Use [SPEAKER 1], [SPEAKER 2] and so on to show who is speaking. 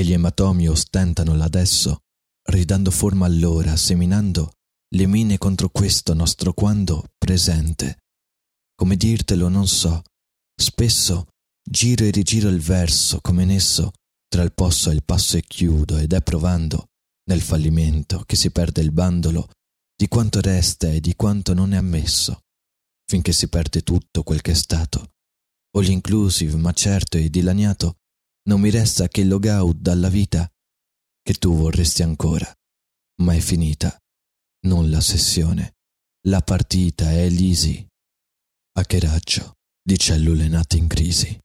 [SPEAKER 1] e gli ematomi ostentano l'adesso, ridando forma allora, seminando le mine contro questo nostro quando presente. Come dirtelo non so, spesso giro e rigiro il verso come nesso tra il posso e il passo e chiudo ed è provando nel fallimento che si perde il bandolo di quanto resta e di quanto non è ammesso, finché si perde tutto quel che è stato. O l'inclusive, ma certo e dilaniato, non mi resta che logout dalla vita che tu vorresti ancora, ma è finita, non la sessione, la partita è l'easy. A che raggio di cellule nate in crisi.